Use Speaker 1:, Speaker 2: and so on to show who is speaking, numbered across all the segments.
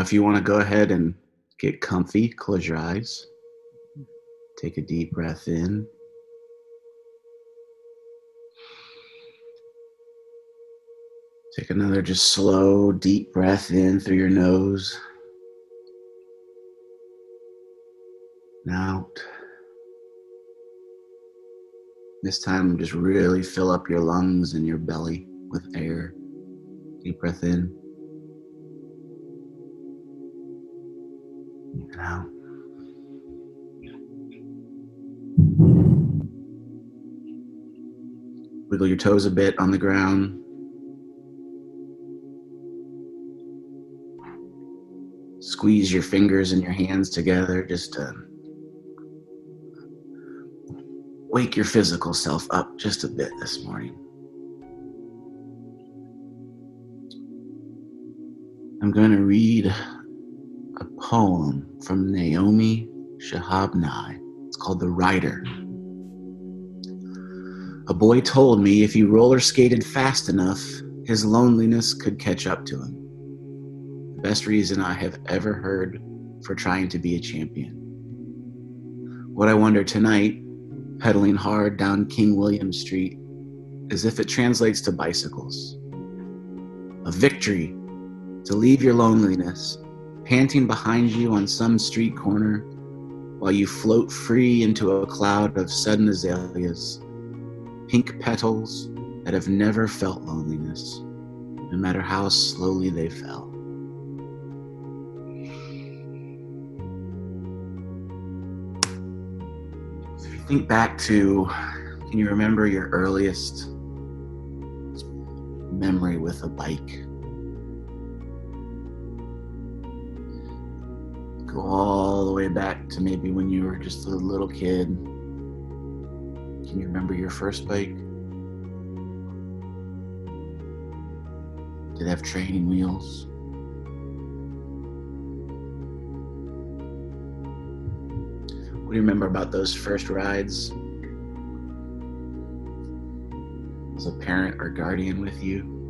Speaker 1: If you want to go ahead and get comfy, close your eyes. Take a deep breath in. Take another just slow, deep breath in through your nose and out. This time, just really fill up your lungs and your belly with air. Deep breath in Wiggle your toes a bit on the ground. Squeeze your fingers and your hands together just to wake your physical self up just a bit this morning. I'm going to read poem from Naomi Shihab Nye. It's called The Rider. A boy told me if he roller skated fast enough, his loneliness could catch up to him. The best reason I have ever heard for trying to be a champion. What I wonder tonight, pedaling hard down King William Street, is if it translates to bicycles. A victory to leave your loneliness, panting behind you on some street corner while you float free into a cloud of sudden azaleas, pink petals that have never felt loneliness, no matter how slowly they fell. If you think back to, can you remember your earliest memory with a bike? Go all the way back to maybe when you were just a little kid. Can you remember your first bike? Did it have training wheels? What do you remember about those first rides? Was a parent or guardian with you?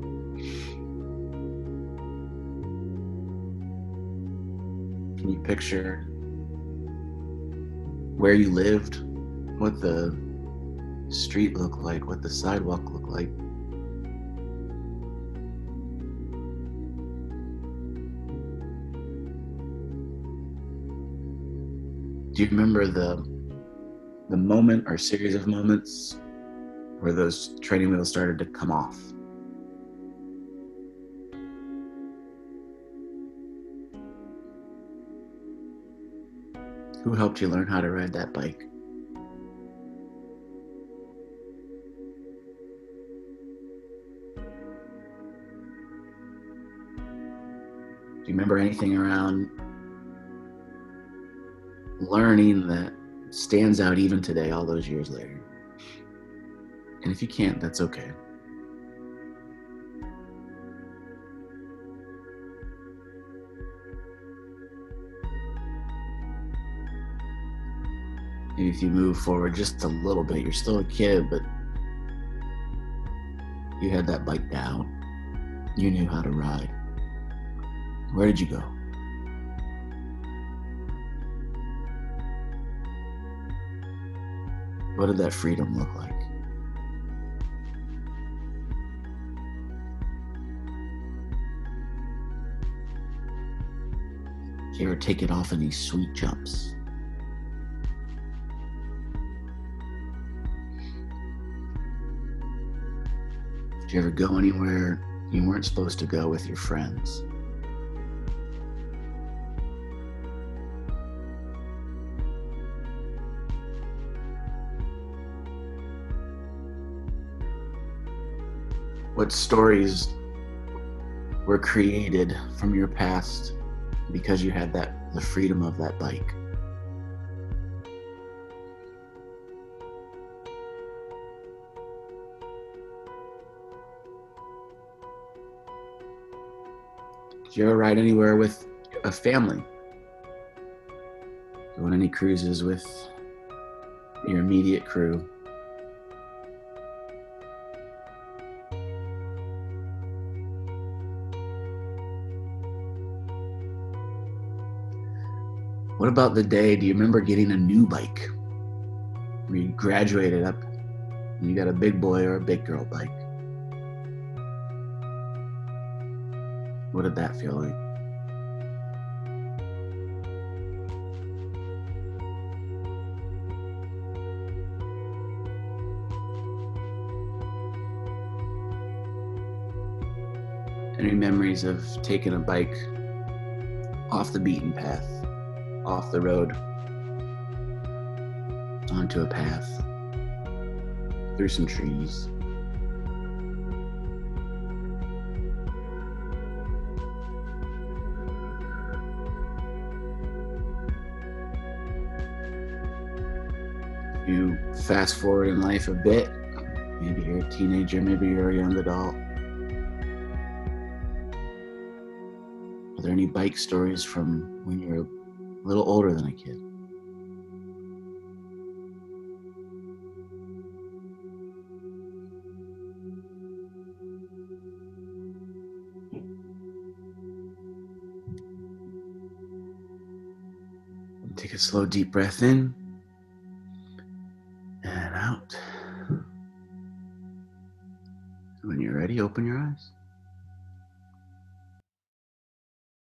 Speaker 1: You picture where you lived? What the street looked like? What the sidewalk looked like? Do you remember the the moment or series of moments where those training wheels started to come off? Who helped you learn how to ride that bike? Do you remember anything around learning that stands out even today, all those years later? And if you can't, that's okay. If you move forward just a little bit, you're still a kid, but you had that bike down. You knew how to ride. Where did you go? What did that freedom look like? You ever take it off any sweet jumps? Did you ever go anywhere you weren't supposed to go with your friends? What stories were created from your past because you had that the freedom of that bike? Did you ever ride anywhere with a family? Go on any cruises with your immediate crew? What about the day? Do you remember getting a new bike? Where you graduated up and you got a big boy or a big girl bike? What did that feel like? Any memories of taking a bike off the beaten path, off the road, onto a path, through some trees? You fast forward in life a bit, maybe you're a teenager, maybe you're a young adult. Are there any bike stories from when you were a little older than a kid? Take a slow, deep breath in ready, open your eyes.